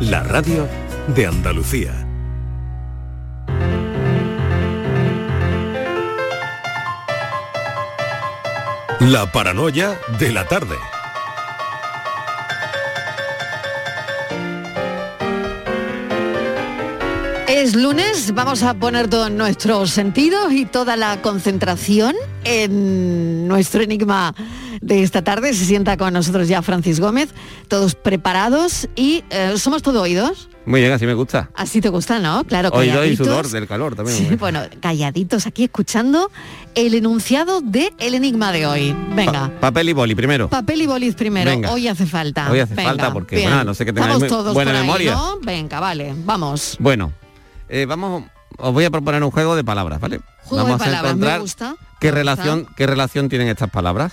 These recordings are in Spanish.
la radio de Andalucía. La paranoia de la tarde. Es lunes, vamos a poner todos nuestros sentidos y toda la concentración en nuestro enigma de esta tarde. Se sienta con nosotros ya Francis Gómez, todos preparados y eh, somos todo oídos. Muy bien, así me gusta. Así te gusta, ¿no? Claro, Oído y sudor del calor también. Sí, bueno, calladitos aquí escuchando el enunciado de el enigma de hoy. Venga. Pa- papel y boli primero. Papel y boliz primero. Venga. Hoy hace falta. Hoy hace Venga, falta porque, bien. bueno, no sé que tengáis todos buena por ahí, memoria. ¿no? Venga, vale, vamos. Bueno, eh, vamos, os voy a proponer un juego de palabras, ¿vale? Juego vamos de a palabras, me gusta. qué relación, qué relación tienen estas palabras.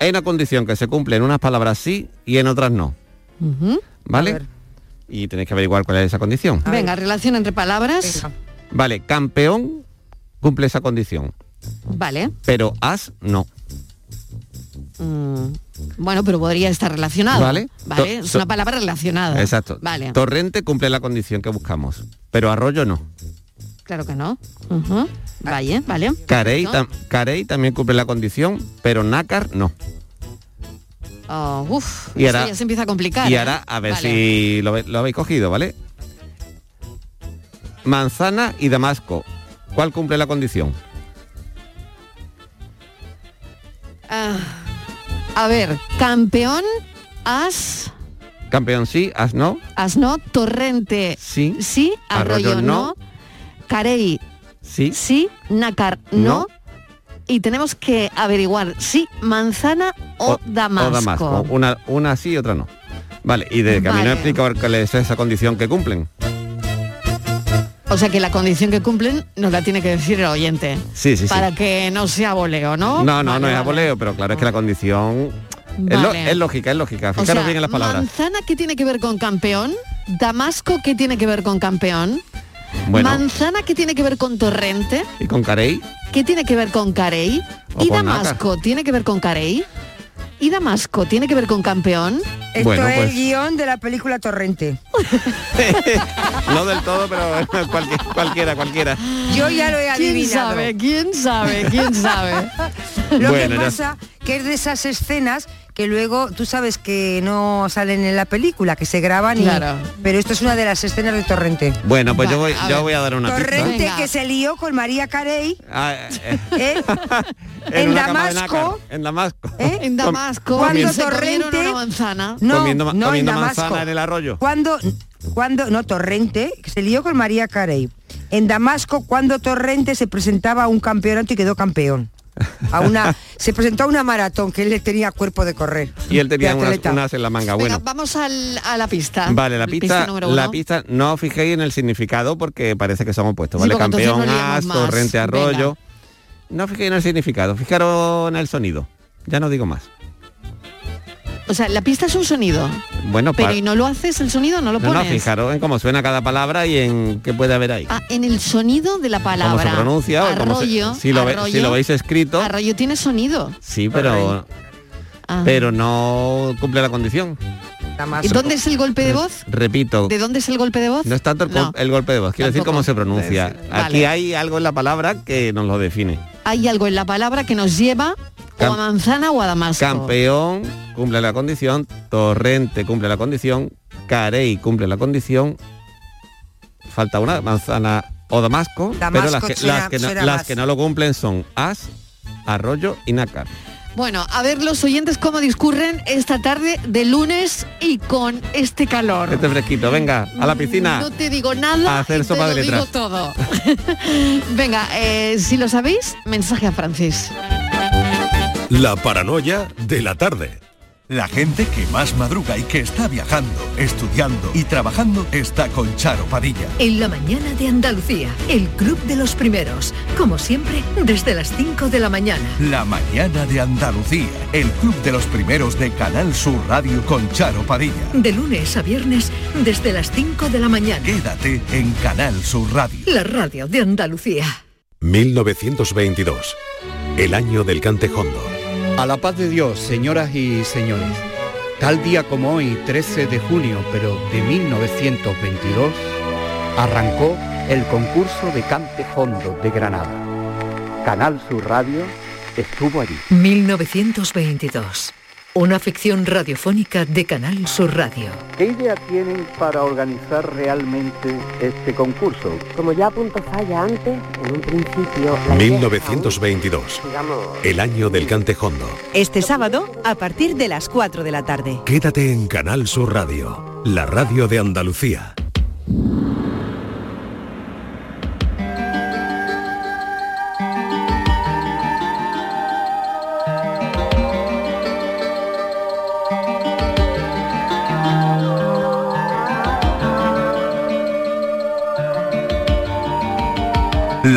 Hay una condición que se cumple en unas palabras sí y en otras no. ¿vale? Y tenéis que averiguar cuál es esa condición. A ver. Venga, relación entre palabras. Venga. Vale, campeón cumple esa condición, Vale. pero as no. Mm, Bueno, pero podría estar relacionado. Vale. Vale, To- es una palabra relacionada. Exacto. Vale. Torrente cumple la condición que buscamos, pero arroyo no. Claro que no. Ujú. Vale, vale. Carey, tam- Carey también cumple la condición, pero nácar no. Oh, uf, Y ahora- ya se empieza a complicar. Y ¿eh? ahora a ver Vale. si lo, habéis cogido, ¿vale? Manzana y Damasco. ¿Cuál cumple la condición? Ah, a ver, campeón, as, Campeón sí, as no, as no, torrente, sí, sí, arroyo, Arroyo no, no. Carey, sí, sí, nácar, no. No. Y tenemos que averiguar si manzana o, damasco. o Damasco. Una, una sí y otra no. Vale, y de camino Vale. a explicar cuál es esa condición que cumplen. O sea que la condición que cumplen nos la tiene que decir el oyente. Sí, sí, sí. Para que no sea voleo, ¿no? No, no, Vale, no es vale. aboleo, pero claro, es que la condición es, lo- Vale. es lógica, es lógica. O Fijaros sea, bien en las palabras. manzana, ¿qué tiene que ver con campeón? Damasco, ¿qué tiene que ver con campeón? Bueno, Manzana, ¿qué tiene que ver con torrente? y con Carey, ¿Qué tiene que ver con Carey? ¿Y con Damasco tiene que ver con Carey? ¿Y Damasco tiene que ver con campeón? Esto Bueno, es pues- el guion de la película Torrente. no del todo, pero cualquier- cualquiera, cualquiera. Yo ya lo he ¿Quién adivinado. sabe? ¿Quién sabe? ¿Quién sabe? Lo Bueno, que ya- pasa que es de esas escenas que luego tú sabes que no salen en la película, que se graban y Claro. pero esto es una de las escenas de Torrente. Bueno, pues yo voy, a yo voy a dar una. Torrente que se lió con María Carey Ah, eh, ¿eh? en En Damasco. en Damasco. ¿Eh? En Damasco, Cuando Torrente- una manzana. No, comiendo, no comiendo en Damasco. manzana en el arroyo. Cuando cuando no Torrente que se lió con María Carey. En Damasco cuando Torrente se presentaba a un campeonato y quedó campeón. A una se presentó a una maratón que él le tenía cuerpo de correr. Y él tenía unas, en la manga. Venga, Bueno, vamos al- a la pista. vale, la pista, número la pista, no os fijéis en el significado porque parece que son opuestos, ¿vale? Campeón, as, más. torrente, arroyo. Venga. No os fijéis en el significado, fijaros en el sonido. Ya no digo más. O sea, la pista es un sonido. Bueno, Pero ¿y no lo haces el sonido? ¿No lo no, pones? no, fijaros en cómo suena cada palabra y en qué puede haber ahí. Ah, en el sonido de la palabra. cómo se pronuncia o cómo se- arroyo, si, lo ve- arroyo, si lo veis escrito, Arroyo tiene sonido. sí, pero, Ah. pero no cumple la condición. ¿Y dónde es el golpe de voz? Repito, ¿De dónde es el golpe de voz? no es tanto el, No. gol- el golpe de voz, quiero decir cómo se pronuncia. Vale. Aquí hay algo en la palabra que nos lo define. Hay algo en la palabra que nos lleva o a manzana o a damasco. Campeón cumple la condición, Torrente cumple la condición, Carey cumple la condición, falta una, Manzana o Damasco, pero Damasco las que, suena- las que no, las que no lo cumplen son As, Arroyo y Nácar. Bueno, a ver los oyentes cómo discurren esta tarde de lunes y con este calor. Este fresquito, venga, a la piscina. No te digo nada, A hacer y sopa te de lo digo letras. todo. Venga, eh, si lo sabéis, mensaje a Francis. La paranoia de la tarde. La gente que más madruga y que está viajando, estudiando y trabajando está con Charo Padilla. En la mañana de Andalucía, el Club de los Primeros, como siempre, desde las 5 de la mañana. La mañana de Andalucía, el club de los primeros de Canal Sur Radio con Charo Padilla. De lunes a viernes, desde las 5 de la mañana. Quédate en Canal Sur Radio. La radio de Andalucía. 1922. El año del cantejondo. A la paz de Dios, señoras y señores. Tal día como hoy, 13 de junio, pero de 1922, arrancó el concurso de Cante Fondo de Granada. Canal Sur Radio estuvo allí. 1922. Una ficción radiofónica de Canal Sur Radio. ¿Qué idea tienen para organizar realmente este concurso? Como ya apuntó Falla antes, en un principio... la idea 1922. aún, digamos, El año del cantejondo. Este sábado, a partir de las 4 de la tarde. Quédate en Canal Sur Radio, la radio de Andalucía.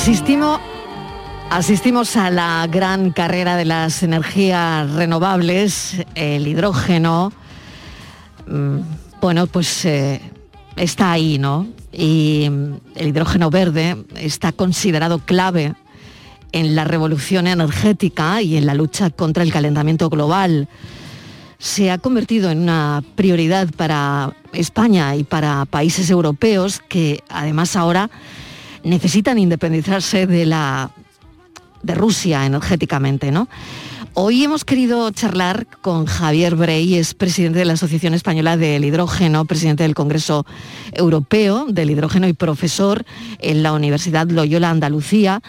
Asistimos, asistimos a la gran carrera de las energías renovables, el hidrógeno. mm, Bueno, pues eh, está ahí, ¿no? Y el hidrógeno verde está considerado clave en la revolución energética y en la lucha contra el calentamiento global. Se ha convertido en una prioridad para España y para países europeos que además ahora necesitan independizarse de la de Rusia energéticamente, ¿no? Hoy hemos querido charlar con Javier Brey, es presidente de la Asociación Española del Hidrógeno, presidente del Congreso Europeo del Hidrógeno y profesor en la Universidad Loyola Andalucía,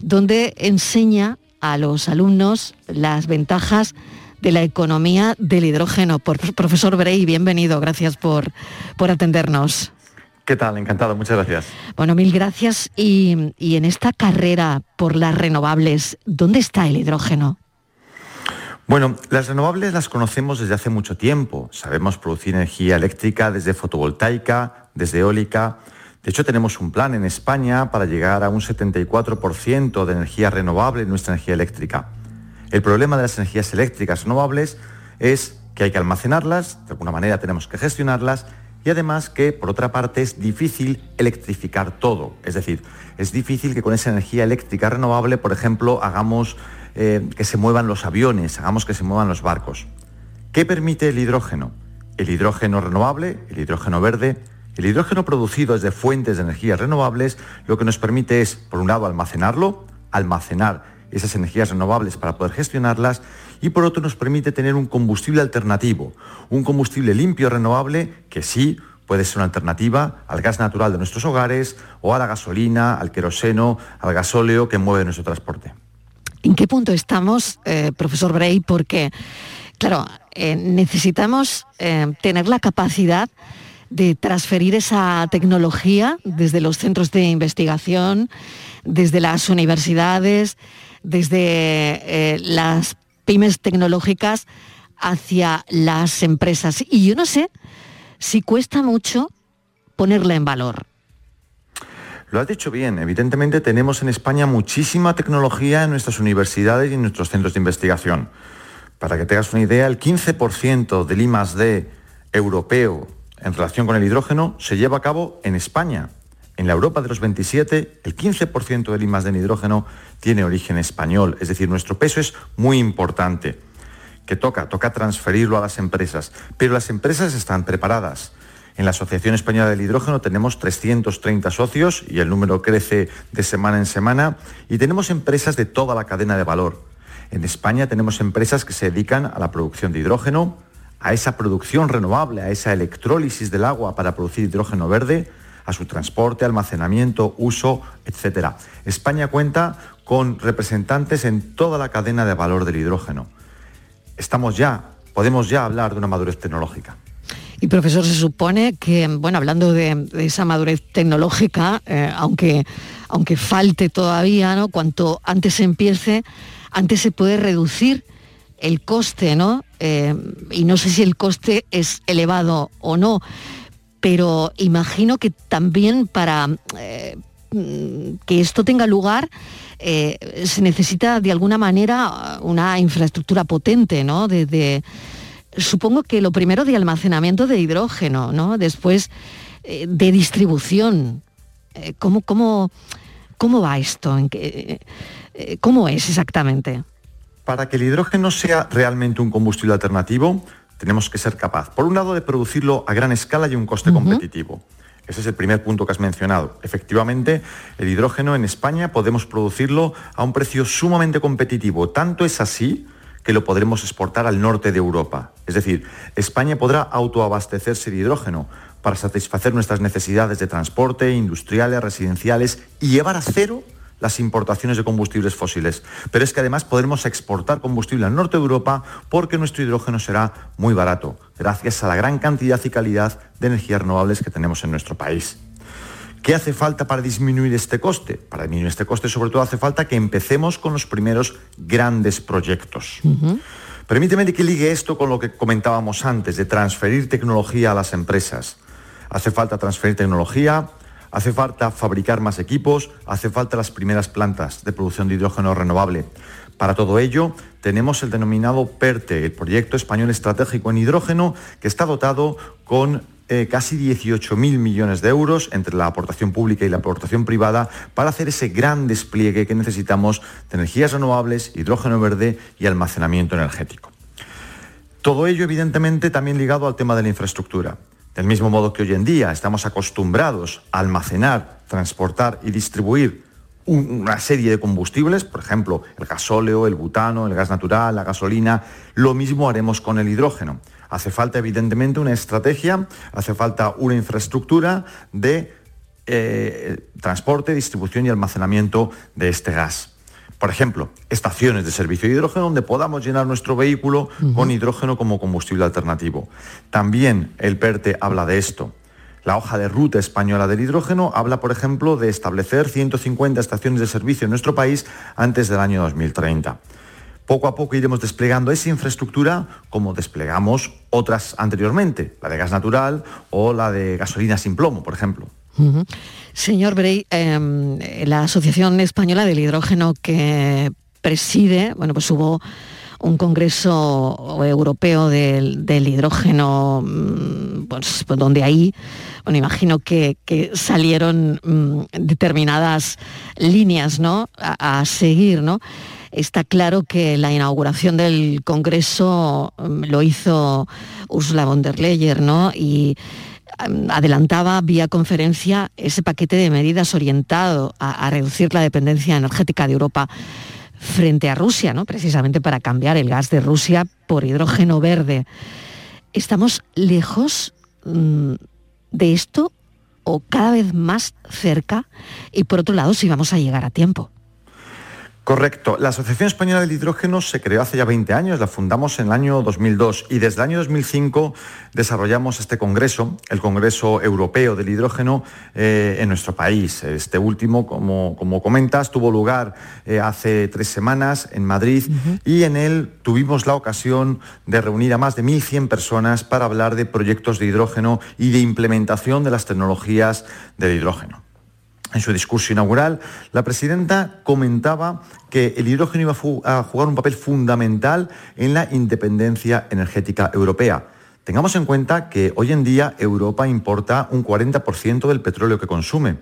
donde enseña a los alumnos las ventajas de la economía del hidrógeno. Por, profesor Brey, bienvenido, gracias por, por atendernos. ¿Qué tal? Encantado, muchas gracias. Bueno, mil gracias. Y, y en esta carrera por las renovables, ¿dónde está el hidrógeno? Bueno, las renovables las conocemos desde hace mucho tiempo. Sabemos producir energía eléctrica desde fotovoltaica, desde eólica. De hecho, tenemos un plan en España para llegar a un 74% de energía renovable en nuestra energía eléctrica. El problema de las energías eléctricas renovables es que hay que almacenarlas, de alguna manera tenemos que gestionarlas y además que, por otra parte, es difícil electrificar todo. Es decir, es difícil que con esa energía eléctrica renovable, por ejemplo, hagamos eh, que se muevan los aviones, hagamos que se muevan los barcos. ¿Qué permite el hidrógeno? El hidrógeno renovable, el hidrógeno verde, el hidrógeno producido desde fuentes de energías renovables, lo que nos permite es, por un lado, almacenarlo, almacenar esas energías renovables para poder gestionarlas y por otro nos permite tener un combustible alternativo, un combustible limpio renovable que sí puede ser una alternativa al gas natural de nuestros hogares o a la gasolina, al queroseno, al gasóleo que mueve nuestro transporte. ¿En qué punto estamos, eh, profesor Bray? Porque, claro, eh, necesitamos eh, tener la capacidad de transferir esa tecnología desde los centros de investigación, desde las universidades, desde las pymes tecnológicas hacia las empresas. Y yo no sé si cuesta mucho ponerla en valor. Lo has dicho bien, evidentemente tenemos en España muchísima tecnología en nuestras universidades y en nuestros centros de investigación. Para que tengas una idea, el 15% del I+D europeo en relación con el hidrógeno se lleva a cabo en España. En la Europa de los 27, el 15% del I+D en hidrógeno tiene origen español, es decir, nuestro peso es muy importante. ¿Qué toca? Toca transferirlo a las empresas, pero las empresas están preparadas. En la Asociación Española del Hidrógeno tenemos 330 socios y el número crece de semana en semana y tenemos empresas de toda la cadena de valor. En España tenemos empresas que se dedican a la producción de hidrógeno, a esa producción renovable, a esa electrólisis del agua para producir hidrógeno verde, a su transporte, almacenamiento, uso, etc. España cuenta con representantes en toda la cadena de valor del hidrógeno. Estamos ya, podemos ya hablar de una madurez tecnológica. Y profesor, se supone que, bueno, hablando de, esa madurez tecnológica, eh, aunque, aunque falte todavía, ¿no? Cuanto antes se empiece, antes se puede reducir el coste, ¿no? Eh, y no sé si el coste es elevado o no, pero imagino que también para eh, que esto tenga lugar eh, se necesita de alguna manera una infraestructura potente, ¿no? Supongo que lo primero de almacenamiento de hidrógeno, ¿no? Después eh, de distribución. ¿cómo, cómo, cómo va esto? ¿En qué- eh, ¿Cómo es exactamente? Para que el hidrógeno sea realmente un combustible alternativo, tenemos que ser capaz, por un lado, de producirlo a gran escala y a un coste competitivo. Ese es el primer punto que has mencionado. Efectivamente, el hidrógeno en España podemos producirlo a un precio sumamente competitivo. Tanto es así que lo podremos exportar al norte de Europa. Es decir, España podrá autoabastecerse de hidrógeno para satisfacer nuestras necesidades de transporte, industriales, residenciales y llevar a cero las importaciones de combustibles fósiles. Pero es que además podremos exportar combustible al norte de Europa porque nuestro hidrógeno será muy barato, gracias a la gran cantidad y calidad de energías renovables que tenemos en nuestro país. ¿Qué hace falta para disminuir este coste? Para disminuir este coste sobre todo hace falta que empecemos con los primeros grandes proyectos. Permíteme que ligue esto con lo que comentábamos antes, de transferir tecnología a las empresas. Hace falta transferir tecnología, hace falta fabricar más equipos, hace falta las primeras plantas de producción de hidrógeno renovable. Para todo ello, tenemos el denominado PERTE, el Proyecto Español Estratégico en Hidrógeno, que está dotado con eh, casi 18.000 millones de euros entre la aportación pública y la aportación privada para hacer ese gran despliegue que necesitamos de energías renovables, hidrógeno verde y almacenamiento energético. Todo ello, evidentemente, también ligado al tema de la infraestructura. Del mismo modo que hoy en día estamos acostumbrados a almacenar, transportar y distribuir un- una serie de combustibles, por ejemplo, el gasóleo, el butano, el gas natural, la gasolina, lo mismo haremos con el hidrógeno. Hace falta, evidentemente, una estrategia, hace falta una infraestructura de eh, transporte, distribución y almacenamiento de este gas. Por ejemplo, estaciones de servicio de hidrógeno donde podamos llenar nuestro vehículo con hidrógeno como combustible alternativo. También el PERTE habla de esto. La hoja de ruta española del hidrógeno habla, por ejemplo, de establecer 150 estaciones de servicio en nuestro país antes del año 2030. Poco a poco iremos desplegando esa infraestructura como desplegamos otras anteriormente, la de gas natural o la de gasolina sin plomo, por ejemplo. Señor Brey, eh, la Asociación Española del Hidrógeno que preside, bueno, pues hubo un congreso europeo del, hidrógeno, mm, pues, pues donde ahí, bueno, imagino que, salieron mm, determinadas líneas, ¿no? A, a seguir, ¿no? Está claro que la inauguración del congreso mm, lo hizo Ursula von der Leyen, ¿no? Y adelantaba vía conferencia ese paquete de medidas orientado a, a reducir la dependencia energética de Europa frente a Rusia, ¿no? precisamente para cambiar el gas de Rusia por hidrógeno verde. ¿Estamos lejos mm, de esto o cada vez más cerca? Y por otro lado, si vamos a llegar a tiempo. Correcto. La Asociación Española del Hidrógeno se creó hace ya 20 años, la fundamos en el año 2002 y desde el año 2005 desarrollamos este congreso, el Congreso Europeo del Hidrógeno, eh, en nuestro país. Este último, como, como comentas, tuvo lugar eh, hace tres semanas en Madrid y en él tuvimos la ocasión de reunir a más de 1.100 personas para hablar de proyectos de hidrógeno y de implementación de las tecnologías del hidrógeno. En su discurso inaugural, la presidenta comentaba que el hidrógeno iba a, jugar un papel fundamental en la independencia energética europea. Tengamos en cuenta que hoy en día Europa importa un 40% del petróleo que consume.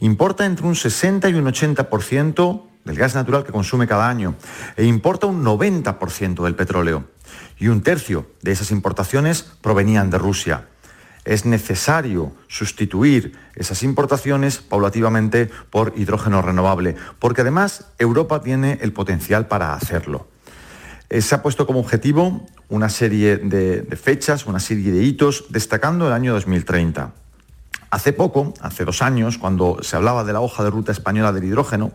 Importa entre un 60 y un 80% del gas natural que consume cada año e importa un 90% del petróleo. Y un tercio de esas importaciones provenían de Rusia. Es necesario sustituir esas importaciones paulativamente por hidrógeno renovable, porque además Europa tiene el potencial para hacerlo. Eh, se ha puesto como objetivo una serie de, de fechas, una serie de hitos, destacando el año 2030. Hace poco, hace dos años, cuando se hablaba de la hoja de ruta española del hidrógeno,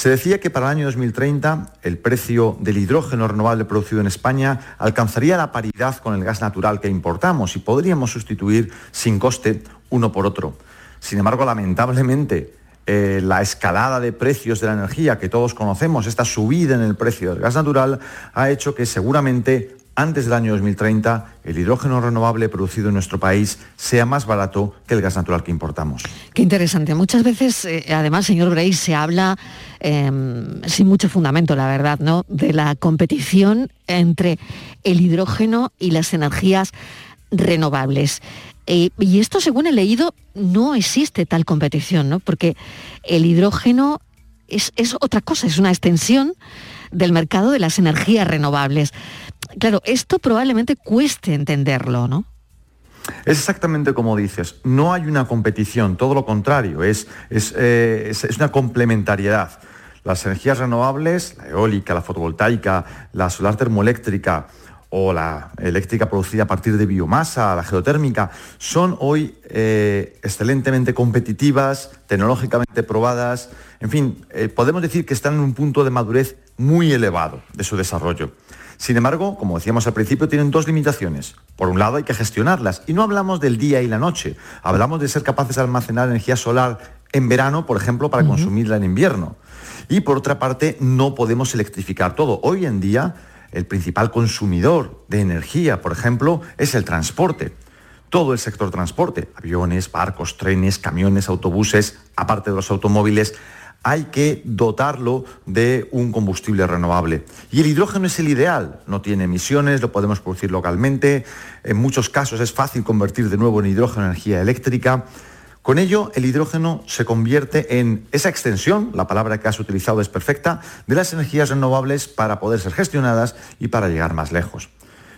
se decía que para el año 2030 el precio del hidrógeno renovable producido en España alcanzaría la paridad con el gas natural que importamos y podríamos sustituir sin coste uno por otro. Sin embargo, lamentablemente, eh, la escalada de precios de la energía que todos conocemos, esta subida en el precio del gas natural, ha hecho que seguramente antes del año 2030 el hidrógeno renovable producido en nuestro país sea más barato que el gas natural que importamos. Qué interesante. Muchas veces, eh, además, señor Grey, se habla eh, sin mucho fundamento, la verdad, ¿no? De la competición entre el hidrógeno y las energías renovables. Eh, y esto, según he leído, no existe tal competición, ¿no? Porque el hidrógeno es, es otra cosa, es una extensión del mercado de las energías renovables. Claro, esto probablemente cueste entenderlo, ¿no? Es exactamente como dices, no hay una competición, todo lo contrario, es, es, eh, es una complementariedad. Las energías renovables, la eólica, la fotovoltaica, la solar termoeléctrica o la eléctrica producida a partir de biomasa, la geotérmica, son hoy eh, excelentemente competitivas, tecnológicamente probadas, en fin, eh, podemos decir que están en un punto de madurez muy elevado de su desarrollo. Sin embargo, como decíamos al principio, tienen dos limitaciones. Por un lado, hay que gestionarlas. Y no hablamos del día y la noche. Hablamos de ser capaces de almacenar energía solar en verano, por ejemplo, para consumirla en invierno. Y por otra parte, no podemos electrificar todo. Hoy en día, el principal consumidor de energía, por ejemplo, es el transporte. Todo el sector transporte, aviones, barcos, trenes, camiones, autobuses, aparte de los automóviles, hay que dotarlo de un combustible renovable. Y el hidrógeno es el ideal, no tiene emisiones, lo podemos producir localmente, en muchos casos es fácil convertir de nuevo en hidrógeno en energía eléctrica. Con ello, el hidrógeno se convierte en esa extensión, la palabra que has utilizado es perfecta, de las energías renovables para poder ser gestionadas y para llegar más lejos.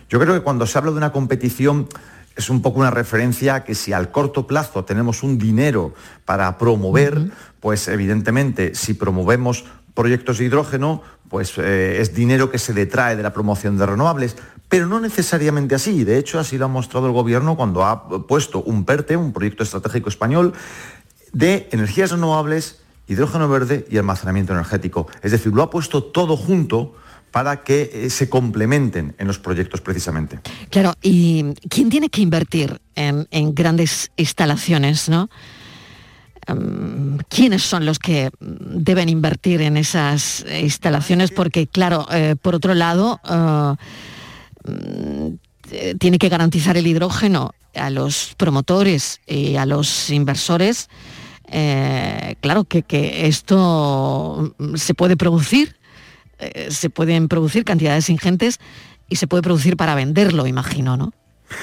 Yo creo que cuando se habla de una competición es un poco una referencia a que si al corto plazo tenemos un dinero para promover, pues evidentemente si promovemos proyectos de hidrógeno, pues eh, es dinero que se detrae de la promoción de renovables, pero no necesariamente así. De hecho, así lo ha mostrado el gobierno cuando ha puesto un PERTE, un proyecto estratégico español, de energías renovables, hidrógeno verde y almacenamiento energético. Es decir, lo ha puesto todo junto para que eh, se complementen en los proyectos precisamente. Claro, ¿y quién tiene que invertir en, en grandes instalaciones, no? Em, ¿Quiénes son los que deben invertir en esas instalaciones? Porque, claro, eh, por otro lado, eh, mm, tiene que garantizar el hidrógeno a los promotores y a los inversores. Eh, claro que, que esto mm, se puede producir, eh, se pueden producir cantidades ingentes y se puede producir para venderlo, imagino, ¿no?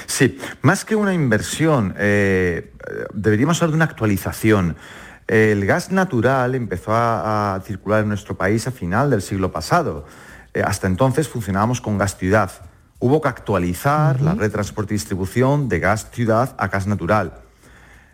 Sí, más que una inversión, eh, deberíamos hablar de una actualización. El gas natural empezó a, a circular en nuestro país a final del siglo pasado. Eh, hasta entonces funcionábamos con gas ciudad. Hubo que actualizar la red de transporte y distribución de gas ciudad a gas natural.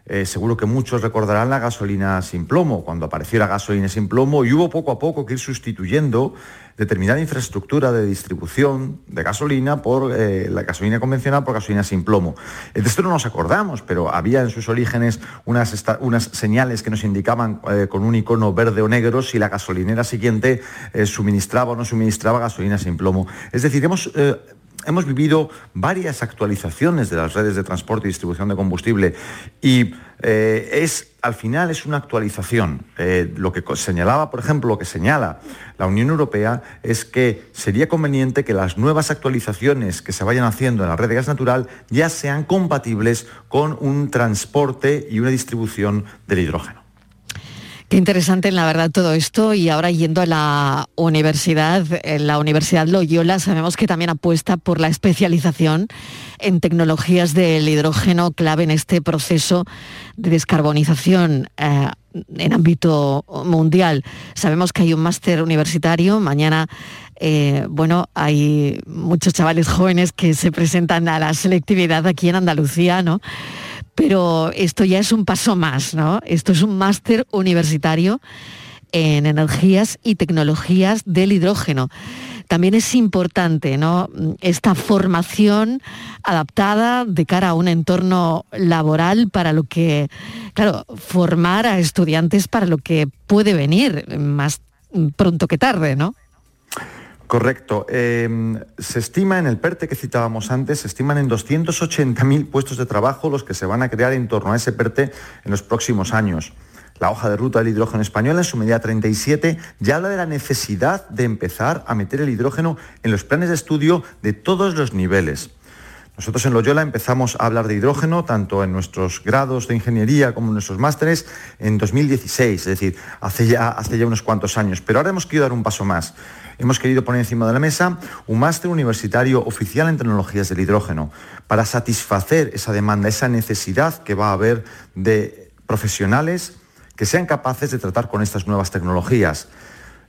Eh, seguro que muchos recordarán la gasolina sin plomo, cuando apareció la gasolina sin plomo y hubo poco a poco que ir sustituyendo determinada infraestructura de distribución de gasolina por eh, la gasolina convencional por gasolina sin plomo. Eh, De esto no nos acordamos, pero había en sus orígenes unas, unas señales que nos indicaban con un icono verde o negro si la gasolinera siguiente suministraba o no suministraba gasolina sin plomo. Es decir, hemos... Hemos vivido varias actualizaciones de las redes de transporte y distribución de combustible y eh, es al final es una actualización. Eh, lo que señalaba, por ejemplo, lo que señala la Unión Europea es que sería conveniente que las nuevas actualizaciones que se vayan haciendo en la red de gas natural ya sean compatibles con un transporte y una distribución del hidrógeno. Qué interesante, la verdad, todo esto. Y ahora yendo a la universidad, la Universidad Loyola, sabemos que también apuesta por la especialización en tecnologías del hidrógeno clave en este proceso de descarbonización eh, en ámbito mundial. Sabemos que hay un máster universitario. Mañana, eh, bueno, hay muchos chavales jóvenes que se presentan a la selectividad aquí en Andalucía, ¿no? Pero esto ya es un paso más, ¿no? Esto es un máster universitario en energías y tecnologías del hidrógeno. También es importante ¿no? esta formación adaptada de cara a un entorno laboral para lo que, claro, formar a estudiantes para lo que puede venir más pronto que tarde, ¿no? Correcto. Eh, se estima en el PERTE que citábamos antes, se estiman en 280.000 puestos de trabajo los que se van a crear en torno a ese PERTE en los próximos años. La hoja de ruta del hidrógeno española en su medida 37 ya habla de la necesidad de empezar a meter el hidrógeno en los planes de estudio de todos los niveles. Nosotros en Loyola empezamos a hablar de hidrógeno tanto en nuestros grados de ingeniería como en nuestros másteres en 2016, es decir, hace ya, hace ya unos cuantos años. Pero ahora hemos querido dar un paso más. Hemos querido poner encima de la mesa un máster universitario oficial en tecnologías del hidrógeno para satisfacer esa demanda, esa necesidad que va a haber de profesionales que sean capaces de tratar con estas nuevas tecnologías.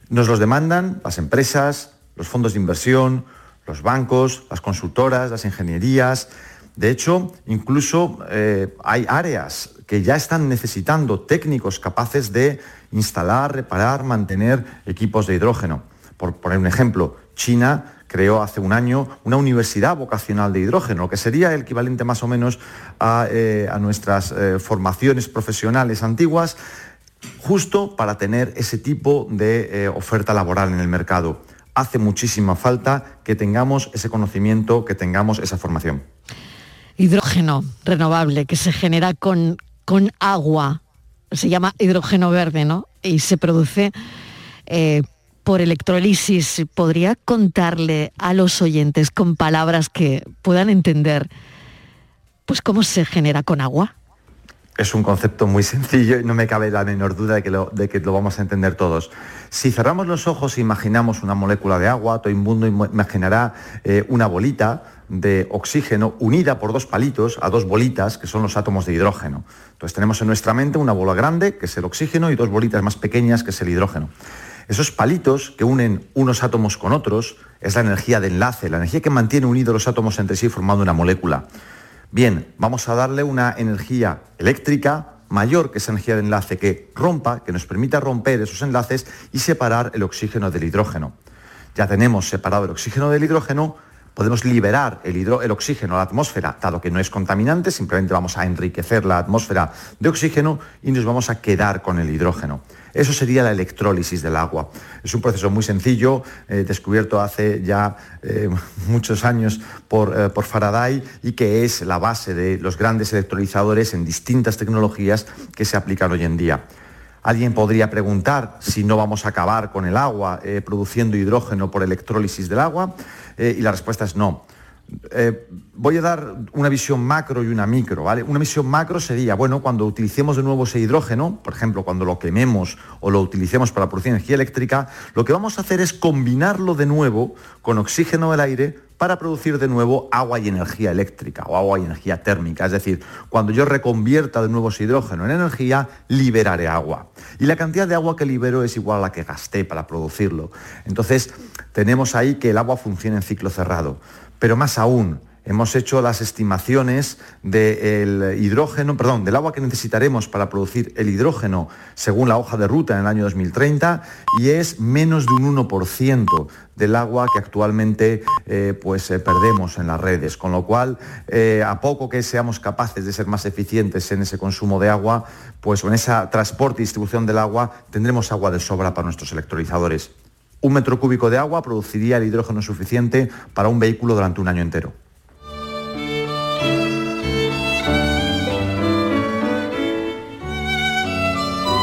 Nos los demandan las empresas, los fondos de inversión, los bancos, las consultoras, las ingenierías. De hecho, incluso eh, hay áreas que ya están necesitando técnicos capaces de instalar, reparar, mantener equipos de hidrógeno. Por poner un ejemplo, China creó hace un año una universidad vocacional de hidrógeno, que sería el equivalente más o menos a, eh, nuestras eh, formaciones profesionales antiguas, justo para tener ese tipo de oferta laboral en el mercado. Hace muchísima falta que tengamos ese conocimiento, que tengamos esa formación. Hidrógeno renovable que se genera con, con agua, se llama hidrógeno verde, ¿no? Y se produce por electrolisis, ¿podría contarle a los oyentes con palabras que puedan entender pues cómo se genera con agua? Es un concepto muy sencillo y no me cabe la menor duda de que lo, vamos a entender todos. Si cerramos los ojos e imaginamos una molécula de agua, todo el mundo imaginará eh, una bolita de oxígeno unida por dos palitos a dos bolitas que son los átomos de hidrógeno. Entonces tenemos en nuestra mente una bola grande, que es el oxígeno, y dos bolitas más pequeñas, que es el hidrógeno. Esos palitos que unen unos átomos con otros es la energía de enlace, la energía que mantiene unidos los átomos entre sí formando una molécula. Bien, vamos a darle una energía eléctrica mayor que esa energía de enlace que rompa, que nos permita romper esos enlaces y separar el oxígeno del hidrógeno. Ya tenemos separado el oxígeno del hidrógeno, podemos liberar el, el, oxígeno a la atmósfera, dado que no es contaminante, simplemente vamos a enriquecer la atmósfera de oxígeno y nos vamos a quedar con el hidrógeno. Eso sería la electrólisis del agua. Es un proceso muy sencillo, eh, descubierto hace ya eh, muchos años por, eh, por Faraday y que es la base de los grandes electrolizadores en distintas tecnologías que se aplican hoy en día. Alguien podría preguntar si no vamos a acabar con el agua produciendo hidrógeno por electrólisis del agua y la respuesta es no. Eh, voy a dar una visión macro y una micro, ¿vale? Una visión macro sería, bueno, cuando utilicemos de nuevo ese hidrógeno, por ejemplo, cuando lo quememos o lo utilicemos para producir energía eléctrica, lo que vamos a hacer es combinarlo de nuevo con oxígeno del aire para producir de nuevo agua y energía eléctrica o agua y energía térmica. Es decir, cuando yo reconvierta de nuevo ese hidrógeno en energía, liberaré agua. Y la cantidad de agua que libero es igual a la que gasté para producirlo. Entonces, tenemos ahí que el agua funciona en ciclo cerrado. Pero más aún, hemos hecho las estimaciones del hidrógeno, perdón, del agua que necesitaremos para producir el hidrógeno según la hoja de ruta en el año 2030 y es menos de un 1% del agua que actualmente eh, pues, eh, perdemos en las redes. Con lo cual, eh, a poco que seamos capaces de ser más eficientes en ese consumo de agua, pues en ese transporte y distribución del agua, tendremos agua de sobra para nuestros electrolizadores. Un metro cúbico de agua produciría el hidrógeno suficiente para un vehículo durante un año entero.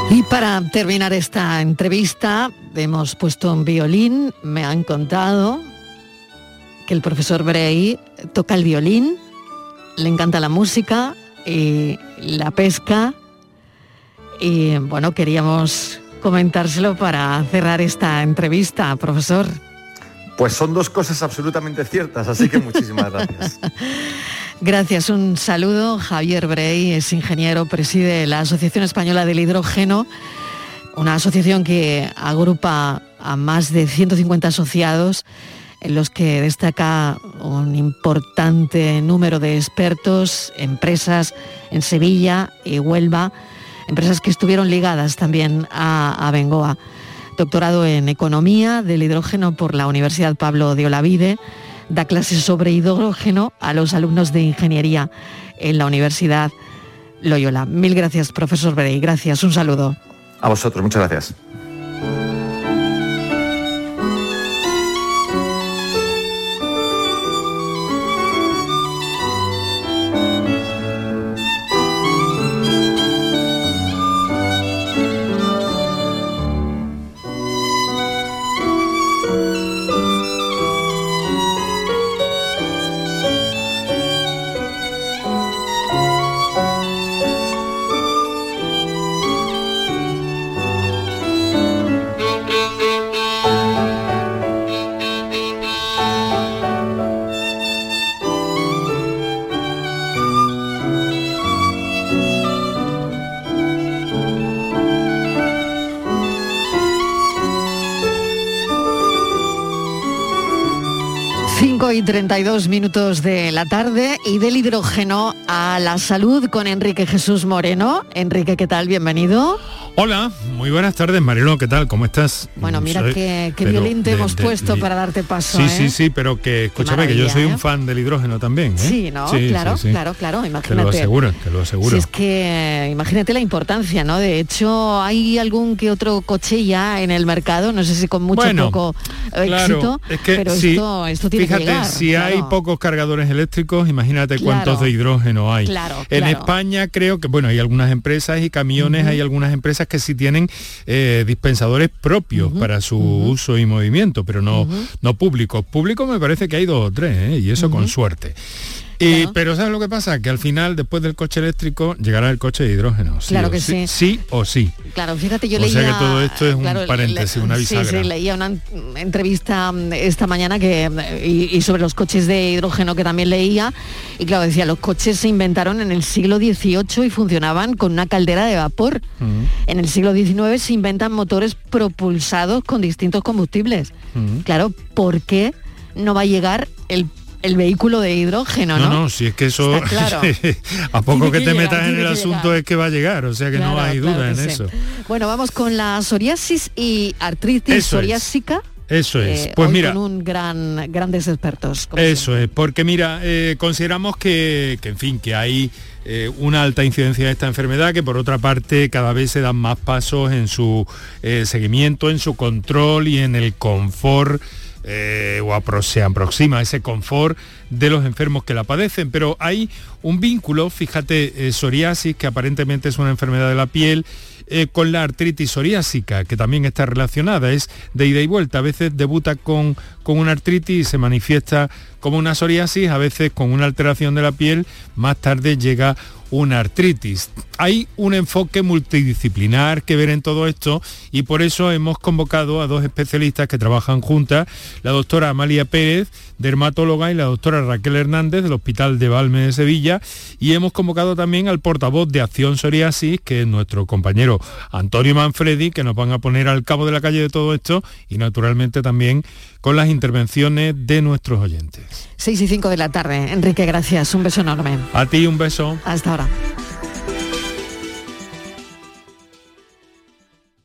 Y para terminar esta entrevista, hemos puesto un violín, me han contado que el profesor Bray toca el violín, le encanta la música y la pesca y bueno, queríamos comentárselo para cerrar esta entrevista, profesor. Pues son dos cosas absolutamente ciertas, así que muchísimas gracias. Gracias, un saludo. Javier Brey es ingeniero, preside la Asociación Española del Hidrógeno, una asociación que agrupa a más de 150 asociados en los que destaca un importante número de expertos, empresas en Sevilla y Huelva, empresas que estuvieron ligadas también a, Bengoa. Doctorado en Economía del Hidrógeno por la Universidad Pablo de Olavide, da clases sobre hidrógeno a los alumnos de Ingeniería en la Universidad Loyola. Mil gracias, profesor Berey. Gracias, un saludo. A vosotros, muchas gracias. Cinco y 32 minutos de la tarde y del hidrógeno a la salud con Enrique Jesús Moreno. Enrique, ¿qué tal? Bienvenido. Hola, muy buenas tardes, Marilo, ¿qué tal? ¿Cómo estás? Bueno, mira Soy- qué, qué violín te hemos de- puesto de- para darte paso. Sí, ¿eh? sí, sí, pero que escúchame que yo soy ¿eh? un fan del hidrógeno también. ¿eh? Sí, ¿no? claro, claro, claro, Te lo imagínate. aseguro, te lo aseguro. Si es que imagínate la importancia, ¿no? De hecho, hay algún que otro coche ya en el mercado, no sé si con mucho Bueno, poco eh, Claro, éxito, es que pero sí, esto, esto tiene fíjate, que llegar. si claro. hay pocos cargadores eléctricos, imagínate Claro. cuántos de hidrógeno hay. Claro, en. España creo que, bueno, hay algunas empresas y camiones, hay algunas empresas que sí tienen eh, dispensadores propios para su uso y movimiento, pero no, no públicos. Públicos me parece que hay dos o tres, ¿eh? y eso con suerte. Y, Pero ¿sabes lo que pasa? Que al final, después del coche eléctrico, llegará el coche de hidrógeno. sí Claro o que sí. Sí o sí. Claro, fíjate, yo O leía... sea que todo esto es un paréntesis, le- una Sí, bisagra. sí, leía una mm, entrevista mm, esta mañana que mm, y, y sobre los coches de hidrógeno que también leía. Y claro, decía, los coches se inventaron en el siglo XVIII y funcionaban con una caldera de vapor. En el siglo XIX se inventan motores propulsados con distintos combustibles. Claro, ¿por qué no va a llegar el, el vehículo de hidrógeno, no? No, no, si es que eso, claro. a poco que, que te llegar, metas en el asunto llegar. es que va a llegar, o sea que no hay duda en sí. eso. Bueno, vamos con la psoriasis y artritis Eso es. psoriásica. Eso es. eh, pues hoy mira, con un gran, grandes expertos. eso es, porque mira, eh, consideramos que, que, en fin, que hay eh, una alta incidencia de esta enfermedad, que por otra parte cada vez se dan más pasos en su seguimiento, en su control y en el confort eh, o apro- se aproxima ese confort de los enfermos que la padecen. Pero hay un vínculo, fíjate, eh, psoriasis, que aparentemente es una enfermedad de la piel, eh, con la artritis psoriásica, que también está relacionada, es de ida y vuelta. A veces debuta con, con una artritis se manifiesta como una psoriasis, a veces con una alteración de la piel, más tarde llega una artritis. Hay un enfoque multidisciplinar que ver en todo esto y por eso hemos convocado a dos especialistas que trabajan juntas, la doctora Amalia Pérez, dermatóloga, y la doctora Raquel Hernández del Hospital de Valme de Sevilla, y hemos convocado también al portavoz de Acción Psoriasis, que es nuestro compañero Antonio Manfredi, que nos van a poner al cabo de la calle de todo esto y naturalmente también con las intervenciones de nuestros oyentes. 6 y 5 de la tarde. Enrique, gracias. Un beso enorme. A ti un beso. Hasta ahora.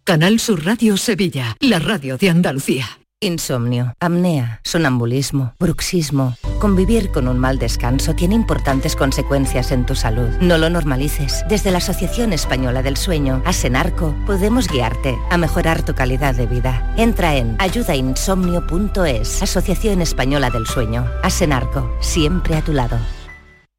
Canal Sur Radio Sevilla, la radio de Andalucía. Insomnio, apnea, sonambulismo, bruxismo. Convivir con un mal descanso tiene importantes consecuencias en tu salud. No lo normalices. Desde la Asociación Española del Sueño, Asenarco, podemos guiarte a mejorar tu calidad de vida. Entra en ayudainsomnio.es. Asociación Española del Sueño. Asenarco, siempre a tu lado.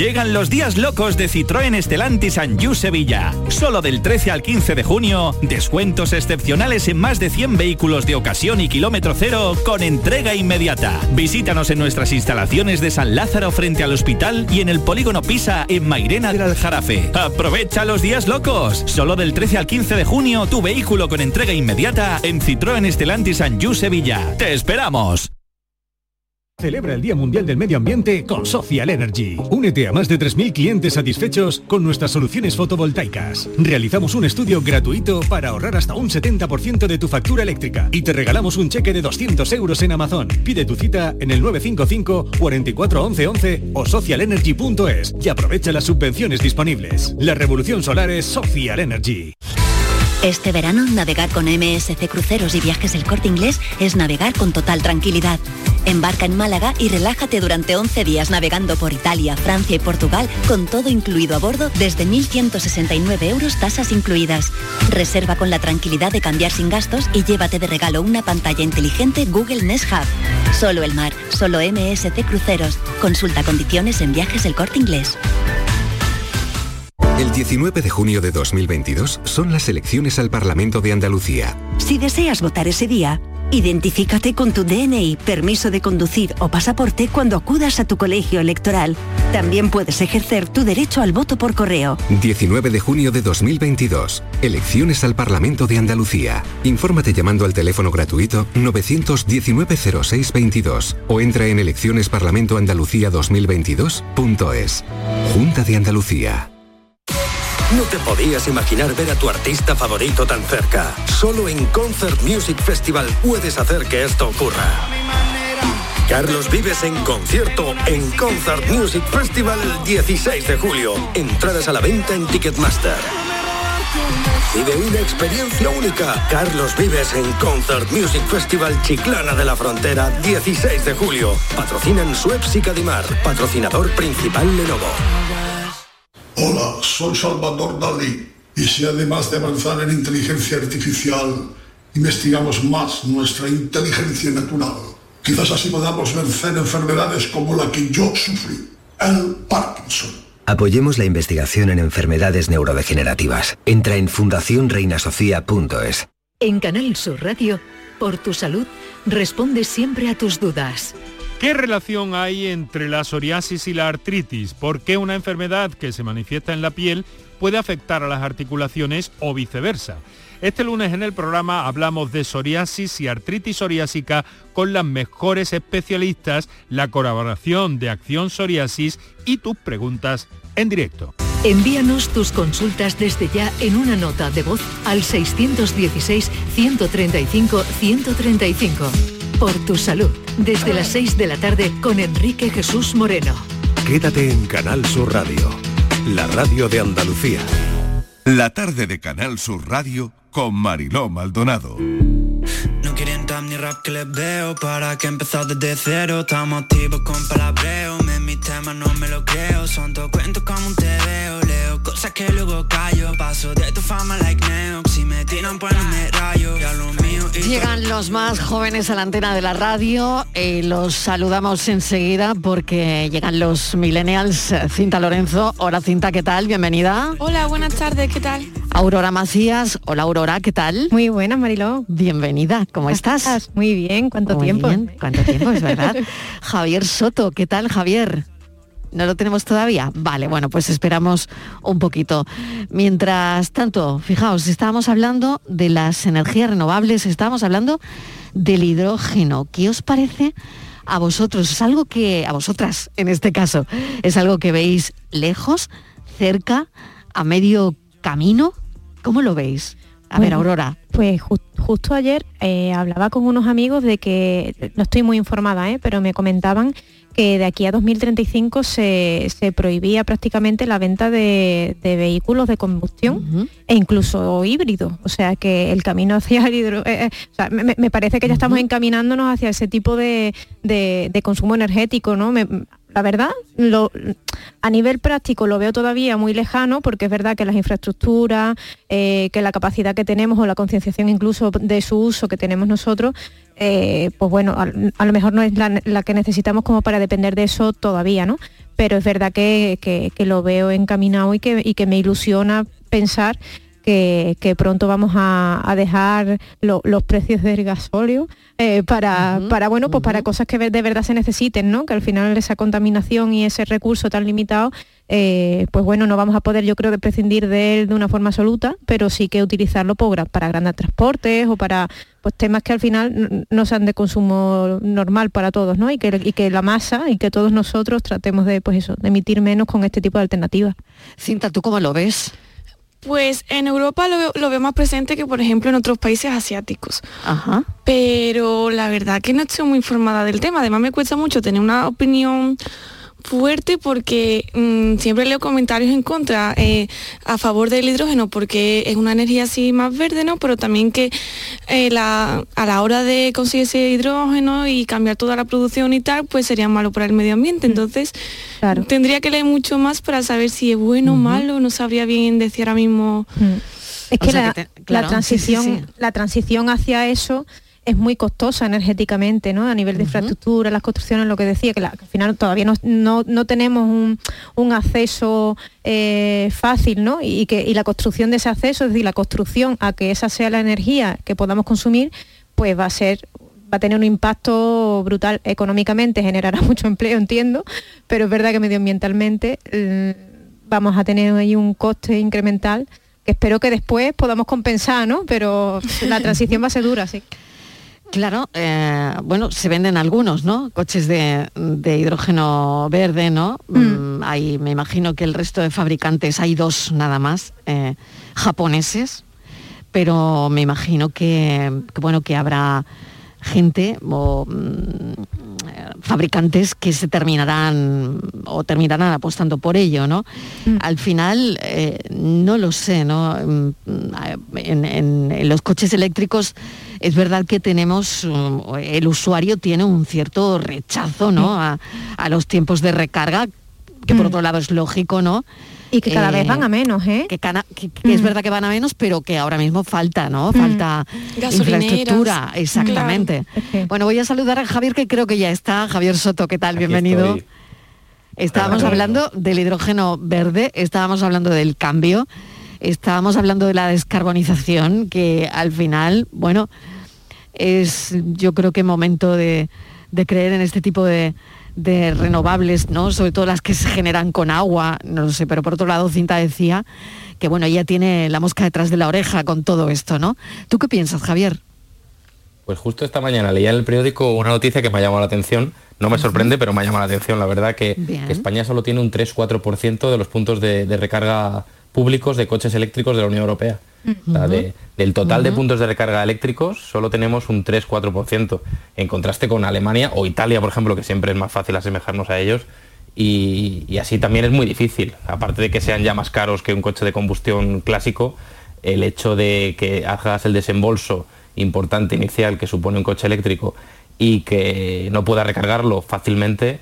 Llegan los días locos de Citroën Stellantis Anjou Sevilla. Solo del 13 al 15 de junio, descuentos excepcionales en más de 100 vehículos de ocasión y kilómetro cero con entrega inmediata. Visítanos en nuestras instalaciones de San Lázaro frente al hospital y en el polígono Pisa en Mairena del Aljarafe. Aprovecha los días locos. Solo del 13 al 15 de junio, tu vehículo con entrega inmediata en Citroën Stellantis Anjou Sevilla. ¡Te esperamos! Celebra el Día Mundial del Medio Ambiente con Social Energy. Únete a más de 3.000 clientes satisfechos con nuestras soluciones fotovoltaicas. Realizamos un estudio gratuito para ahorrar hasta un 70% de tu factura eléctrica y te regalamos un cheque de 200 euros en Amazon. Pide tu cita en el 955 44 11 11 o socialenergy.es y aprovecha las subvenciones disponibles. La revolución solar es Social Energy. Este verano, navegar con MSC Cruceros y Viajes del Corte Inglés es navegar con total tranquilidad. Embarca en Málaga y relájate durante 11 días navegando por Italia, Francia y Portugal con todo incluido a bordo desde 1.169 euros tasas incluidas. Reserva con la tranquilidad de cambiar sin gastos y llévate de regalo una pantalla inteligente Google Nest Hub. Solo el mar, solo MSC Cruceros. Consulta condiciones en Viajes del Corte Inglés. El 19 de junio de 2022 son las elecciones al Parlamento de Andalucía. Si deseas votar ese día, identifícate con tu DNI, permiso de conducir o pasaporte cuando acudas a tu colegio electoral. También puedes ejercer tu derecho al voto por correo. 19 de junio de 2022. Elecciones al Parlamento de Andalucía. Infórmate llamando al teléfono gratuito 919-0622 o entra en eleccionesparlamentoandalucía2022.es. Junta de Andalucía. No te podías imaginar ver a tu artista favorito tan cerca. Solo en Concert Music Festival puedes hacer que esto ocurra. Carlos Vives en concierto en Concert Music Festival el 16 de julio. Entradas a la venta en Ticketmaster. Vive una experiencia única. Carlos Vives en Concert Music Festival Chiclana de la Frontera, 16 de julio. Patrocinan Suez y Cadimar. Patrocinador principal Lenovo. Hola, soy Salvador Dalí. Y si además de avanzar en inteligencia artificial, investigamos más nuestra inteligencia natural, quizás así podamos vencer enfermedades como la que yo sufrí, el Parkinson. Apoyemos la investigación en enfermedades neurodegenerativas. Entra en fundacionreinasofía.es. En Canal Sur Radio, por tu salud, responde siempre a tus dudas. ¿Qué relación hay entre la psoriasis y la artritis? ¿Por qué una enfermedad que se manifiesta en la piel puede afectar a las articulaciones o viceversa? Este lunes en el programa hablamos de psoriasis y artritis psoriásica con las mejores especialistas, la colaboración de Acción Psoriasis y tus preguntas en directo. Envíanos tus consultas desde ya en una nota de voz al 616-135-135. Por tu salud, desde las 6 de la tarde con Enrique Jesús Moreno. Quédate en Canal Sur Radio, la radio de Andalucía. La tarde de Canal Sur Radio con Mariló Maldonado. No quieren tap ni rap que les veo Para que empezar desde cero Estamos activos con palabreo Me mis temas no me lo creo Son todos cuentos como un veo Leo cosas que luego callo Paso de tu fama like Neo Si me tiran pues no me rayo Ya lo mío y Llegan los más jóvenes a la antena de la radio y los saludamos enseguida porque llegan los millennials. Cinta Lorenzo, hola Cinta, ¿qué tal? Bienvenida. Hola, buenas tardes, ¿qué tal? Aurora Macías, hola Aurora, ¿qué tal? Muy buenas, Mariló. Bienvenida, ¿cómo estás? Muy bien, ¿cuánto Muy tiempo? bien, ¿Cuánto tiempo, es verdad? Javier Soto, ¿qué tal Javier? ¿No lo tenemos todavía? Vale, bueno, pues esperamos un poquito. Mientras tanto, fijaos, estábamos hablando de las energías renovables, estábamos hablando del hidrógeno. ¿Qué os parece a vosotros? ¿Es algo que, a vosotras en este caso, es algo que veis lejos, cerca, a medio camino? ¿Cómo lo veis? A ver, Bueno, Aurora. Pues ju- justo ayer eh, hablaba con unos amigos de que, no estoy muy informada, ¿eh? pero me comentaban que de aquí a 2035 se, se prohibía prácticamente la venta de, de vehículos de combustión e incluso híbridos. O sea que el camino hacia el hidro... eh, eh, o sea, me, me parece que ya estamos encaminándonos hacia ese tipo de, de- de consumo energético, ¿no? Me- la verdad, lo- a nivel práctico lo veo todavía muy lejano porque es verdad que las infraestructuras, eh, que la capacidad que tenemos o la concienciación incluso de su uso que tenemos nosotros, eh, pues bueno, a, a lo mejor no es la, la que necesitamos como para depender de eso todavía, ¿no? Pero es verdad que, que- que lo veo encaminado y que, y que me ilusiona pensar que, que pronto vamos a, a dejar lo- los precios del gasóleo eh, para, para bueno pues para cosas que de verdad se necesiten no que al final esa contaminación y ese recurso tan limitado eh, pues bueno no vamos a poder yo creo que prescindir de él de una forma absoluta pero sí que utilizarlo por para grandes transportes o para pues temas que al final no sean de consumo normal para todos no y que, y que la masa y que todos nosotros tratemos de pues eso de emitir menos con este tipo de alternativas Cinta tú cómo lo ves Pues en Europa lo veo, lo veo más presente que, por ejemplo, en otros países asiáticos. Ajá. Pero la verdad que no estoy muy informada del tema. Además me cuesta mucho tener una opinión fuerte porque mm, siempre leo comentarios en contra eh, a favor del hidrógeno porque es una energía así más verde, ¿no? Pero también que eh, la- a la hora de conseguir ese hidrógeno y cambiar toda la producción y tal, pues sería malo para el medio ambiente. Entonces tendría que leer mucho más para saber si es bueno o malo, no sabría bien decir ahora mismo. Es O que, sea la, que te- la claro, transición, sí, sí, sí. la transición hacia eso es muy costosa energéticamente, ¿no? A nivel de infraestructura, las construcciones, lo que decía, que, la- que al final todavía no, no- no tenemos un, un acceso eh, fácil, ¿no? Y, que, y la construcción de ese acceso, es decir, la construcción a que esa sea la energía que podamos consumir, pues va a ser va a tener un impacto brutal económicamente, generará mucho empleo, entiendo, pero es verdad que medioambientalmente eh, vamos a tener ahí un coste incremental que espero que después podamos compensar, ¿no? Pero la transición va a ser dura, sí. Claro, eh, bueno, se venden algunos, ¿no? Coches de, de hidrógeno verde, ¿no? Mm, hay, me imagino que el resto de fabricantes, hay dos nada más, eh, japoneses, pero me imagino que, que, bueno, que habrá gente o mm, fabricantes que se terminarán o terminarán apostando por ello, ¿no? Al final, eh, no lo sé, ¿no? Mm, En, en- en los coches eléctricos es verdad que tenemos, um, el usuario tiene un cierto rechazo, ¿no? A, a los tiempos de recarga, que por otro lado es lógico, ¿no? Y que cada Eh, vez van a menos, ¿eh? Que, cana- que- que es verdad que van a menos, pero que ahora mismo falta, ¿no? Falta infraestructura, exactamente. Bueno, voy a saludar a Javier, que creo que ya está. Javier Soto, ¿qué tal? Bienvenido. estoy. Estábamos hablando del hidrógeno verde, estábamos hablando del cambio, estábamos hablando de la descarbonización, que al final, bueno, es yo creo que momento de, de creer en este tipo de, de renovables, ¿no? Sobre todo las que se generan con agua, no lo sé, pero por otro lado Cinta decía que bueno, ella tiene la mosca detrás de la oreja con todo esto, ¿no? ¿Tú qué piensas, Javier? Pues justo esta mañana leía en el periódico una noticia que me ha llamado la atención. No me sorprende, pero me ha llamado la atención, la verdad, que, España solo tiene un 3-4% de los puntos de, de recarga públicos de coches eléctricos de la Unión Europea. O sea, de- del total de puntos de recarga eléctricos solo tenemos un 3-4%, en contraste con Alemania o Italia, por ejemplo, que siempre es más fácil asemejarnos a ellos. Y, y así también es muy difícil, aparte de que sean ya más caros que un coche de combustión clásico, el hecho de que hagas el desembolso importante inicial que supone un coche eléctrico y que no pueda recargarlo fácilmente,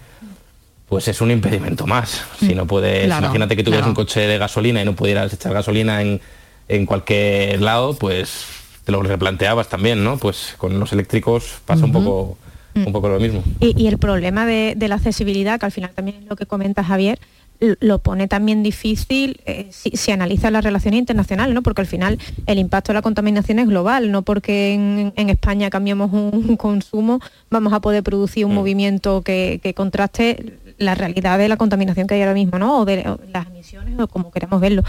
pues es un impedimento más. Si no puedes, Claro, imagínate que tuvieras claro. un coche de gasolina y no pudieras echar gasolina en, en cualquier lado, pues te lo replanteabas también, ¿no? Pues con los eléctricos pasa un poco un poco lo mismo. Y, y el problema de, de la accesibilidad, que al final también es lo que comenta Javier, lo pone también difícil eh, si, si analiza las relaciones internacionales, ¿no? Porque al final el impacto de la contaminación es global, no porque en, en España cambiemos un, consumo vamos a poder producir un movimiento que, que contraste la realidad de la contaminación que hay ahora mismo, ¿no? O de, las emisiones o como queramos verlo.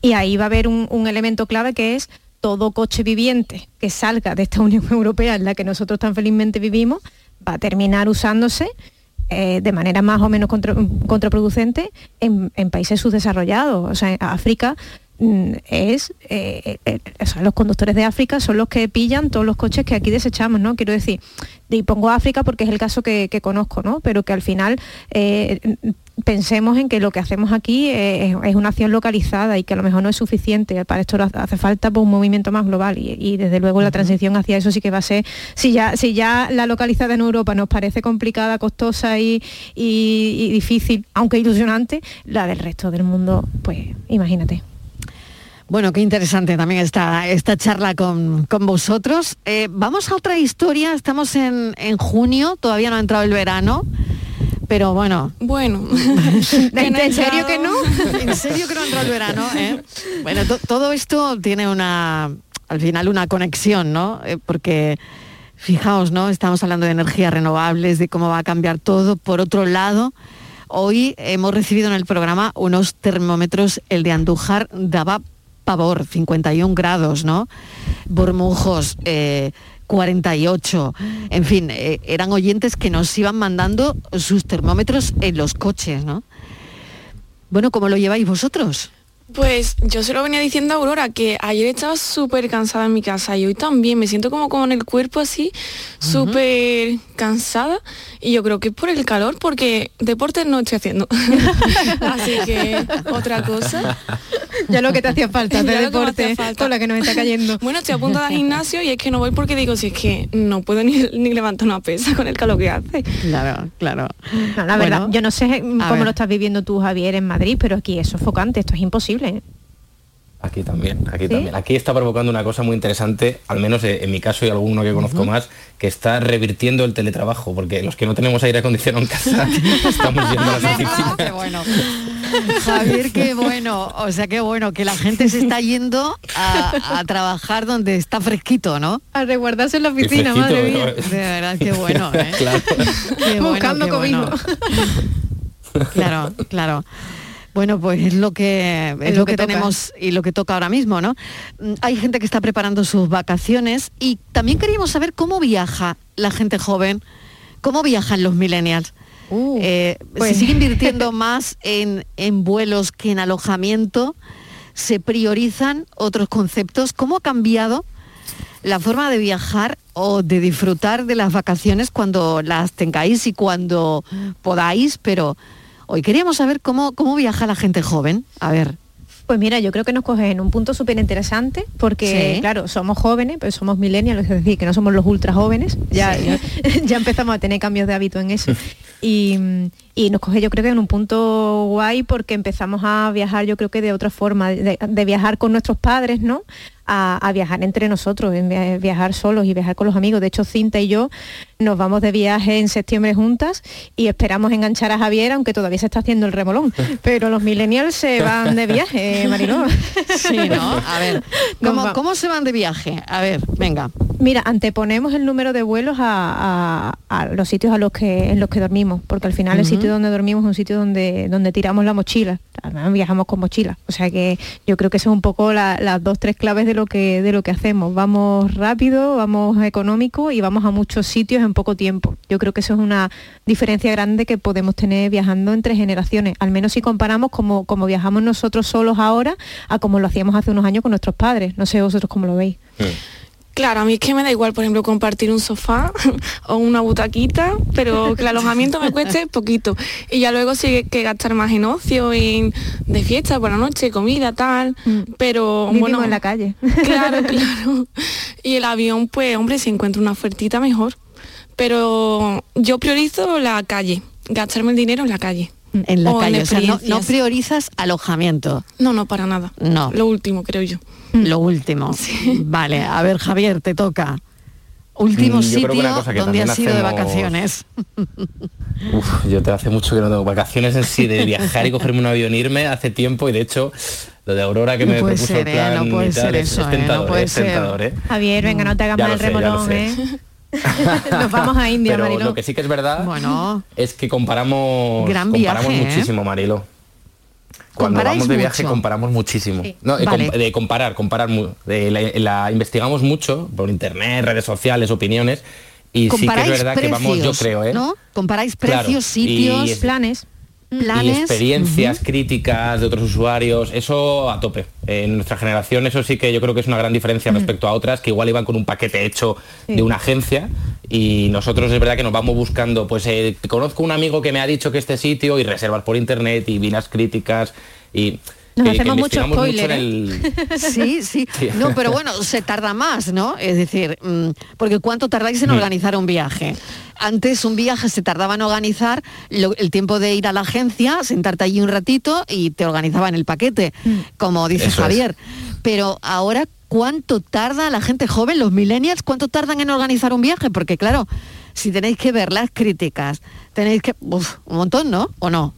Y ahí va a haber un, elemento clave que es todo coche viviente que salga de esta Unión Europea en la que nosotros tan felizmente vivimos va a terminar usándose eh, de manera más o menos contra- contraproducente en, en países subdesarrollados. O sea, en África es eh, eh, o sea, los conductores de África son los que pillan todos los coches que aquí desechamos, ¿no? Quiero decir, y pongo África porque es el caso que, que conozco, ¿no? Pero que al final eh, pensemos en que lo que hacemos aquí eh, es, es una acción localizada y que a lo mejor no es suficiente. Para esto hace- falta pues, un movimiento más global y, y desde luego la transición hacia eso sí que va a ser, si ya, si ya la localizada en Europa nos parece complicada, costosa y, y- y difícil, aunque ilusionante, la del resto del mundo, pues imagínate. Bueno, qué interesante también esta, esta charla con, con vosotros. Eh, vamos a otra historia, estamos en, en junio, todavía no ha entrado el verano, pero bueno. Bueno, ¿En, no serio que no? ¿En serio que no entrado el verano? eh? Bueno, to- todo esto tiene una, al final una conexión, ¿no? Eh, porque, fijaos, ¿no? Estamos hablando de energías renovables, de cómo va a cambiar todo. Por otro lado, hoy hemos recibido en el programa unos termómetros, el de Andújar daba pavor, 51 grados, ¿no? Bormujos, eh, 48. En fin, eh, eran oyentes que nos iban mandando sus termómetros en los coches, ¿no? Bueno, ¿cómo lo lleváis vosotros? Pues yo se lo venía diciendo a Aurora, que ayer estaba súper cansada en mi casa y hoy también me siento como con el cuerpo así, súper cansada y yo creo que es por el calor, porque deportes no estoy haciendo. así que otra cosa. Ya lo que te hacía falta, de deporte, falta. con la que nos está cayendo. Bueno, estoy a punto de al gimnasio y es que no voy porque digo, si es que no puedo ni, ni levantar una pesa con el calor que hace. Claro, claro. No, la verdad, yo no sé cómo lo estás viviendo tú, Javier, en Madrid, pero aquí es sofocante, esto es imposible. Aquí también, aquí también. Aquí está provocando una cosa muy interesante, al menos eh, en mi caso y alguno que conozco más, que está revirtiendo el teletrabajo, porque los que no tenemos aire acondicionado en casa estamos yendo a las oficinas. Qué bueno. Javier, qué bueno. O sea, qué bueno que la gente se está yendo a, a trabajar donde está fresquito, ¿no? A resguardarse en la oficina, fresquito, madre mía. De verdad, qué bueno, ¿eh? Claro. Qué bueno, Buscando qué bueno. Claro, claro. Bueno, pues es lo que es, Es lo, que, tenemos y lo que toca ahora mismo, ¿no? Mm, Hay gente que está preparando sus vacaciones y también queríamos saber cómo viaja la gente joven, cómo viajan los millennials. Eh, pues- Se sigue invirtiendo más en, en vuelos que en alojamiento, se priorizan otros conceptos. ¿Cómo ha cambiado la forma de viajar o de disfrutar de las vacaciones cuando las tengáis y cuando podáis? Pero hoy queríamos saber cómo, cómo viaja la gente joven. A ver. Pues mira, yo creo que nos coges en un punto súper interesante porque, Sí. claro, somos jóvenes, pero somos millennials, es decir, que no somos los ultra jóvenes, ya, Sí. ya, ya empezamos a tener cambios de hábito en eso. Y, y nos coge yo creo que en un punto guay porque empezamos a viajar yo creo que de otra forma, de, de viajar con nuestros padres, ¿no? A, a viajar entre nosotros, en viajar solos y viajar con los amigos. De hecho, Cinta y yo nos vamos de viaje en septiembre juntas y esperamos enganchar a Javier, aunque todavía se está haciendo el remolón. Pero los millennials se van de viaje, Mariló. Sí, ¿no? A ver, ¿cómo, cómo se van de viaje? A ver, venga. Mira, anteponemos el número de vuelos a, a- a los sitios a los que, en los que dormimos, porque al final el sitio donde dormimos es un sitio donde, donde tiramos la mochila. Además viajamos con mochila. O sea que yo creo que eso es un poco la- las dos, tres claves de lo que, de lo que hacemos. Vamos rápido, vamos económico y vamos a muchos sitios en poco tiempo. Yo creo que eso es una diferencia grande que podemos tener viajando entre generaciones. Al menos si comparamos como, como viajamos nosotros solos ahora a como lo hacíamos hace unos años con nuestros padres. No sé vosotros cómo lo veis. Claro, a mí es que me da igual, por ejemplo, compartir un sofá o una butaquita, pero que el alojamiento me cueste poquito. Y ya luego sí que gastar más en ocio, en de fiesta por la noche, comida, tal. Pero Vivimos bueno. en la calle. Claro, claro. Y el avión, pues, hombre, si encuentro una ofertita mejor. Pero yo priorizo la calle, gastarme el dinero en la calle. En la O calle, o sea, no, priorizas alojamiento. No, no, para nada. No. Lo último, creo yo. Lo último. Vale, a ver, Javier, te toca. Último Mm, yo sitio una cosa que donde has ido de vacaciones. Uf, yo te hace mucho que no tengo vacaciones en sí, de viajar y cogerme un avión, irme hace tiempo y de hecho lo de Aurora que No me puede propuso ser, el ¿eh? plan No puede y tal, ser es, eso, es ¿eh? No tentador, puede es ser. tentador, ¿eh? Javier, venga, no te hagas mal el remolón, sé. ¿eh? Nos vamos a India, Pero Mariló. lo que sí que es verdad Bueno. es que comparamos, Gran comparamos viaje, ¿eh? muchísimo, Marilo. Cuando ¿Comparáis vamos de viaje mucho? comparamos muchísimo. Sí. No, de, Vale. com- de comparar, comparar. de la, la- investigamos mucho por internet, redes sociales, opiniones. Y sí que es verdad que vamos, yo creo, ¿eh? ¿no? Comparáis precios, sitios, es- planes. y Planes. experiencias críticas de otros usuarios, eso a tope. En nuestra generación eso sí que yo creo que es una gran diferencia respecto a otras que igual iban con un paquete hecho Sí. de una agencia y nosotros es verdad que nos vamos buscando, pues eh, conozco un amigo que me ha dicho que este sitio y reservas por internet y vinas críticas y Nos que- que hacemos mucho spoiler, ¿eh? el- Sí, sí. Sí. No, pero bueno, se tarda más, ¿no? Es decir, mm, porque ¿cuánto tardáis en Mm. organizar un viaje? Antes un viaje se tardaba en organizar lo- el tiempo de ir a la agencia, sentarte allí un ratito y te organizaban el paquete, como dice Eso es. Javier. Pero ahora, ¿cuánto tarda la gente joven, los millennials, cuánto tardan en organizar un viaje? Porque claro, si tenéis que ver las críticas, tenéis que... uf, un montón, ¿no? ¿O no?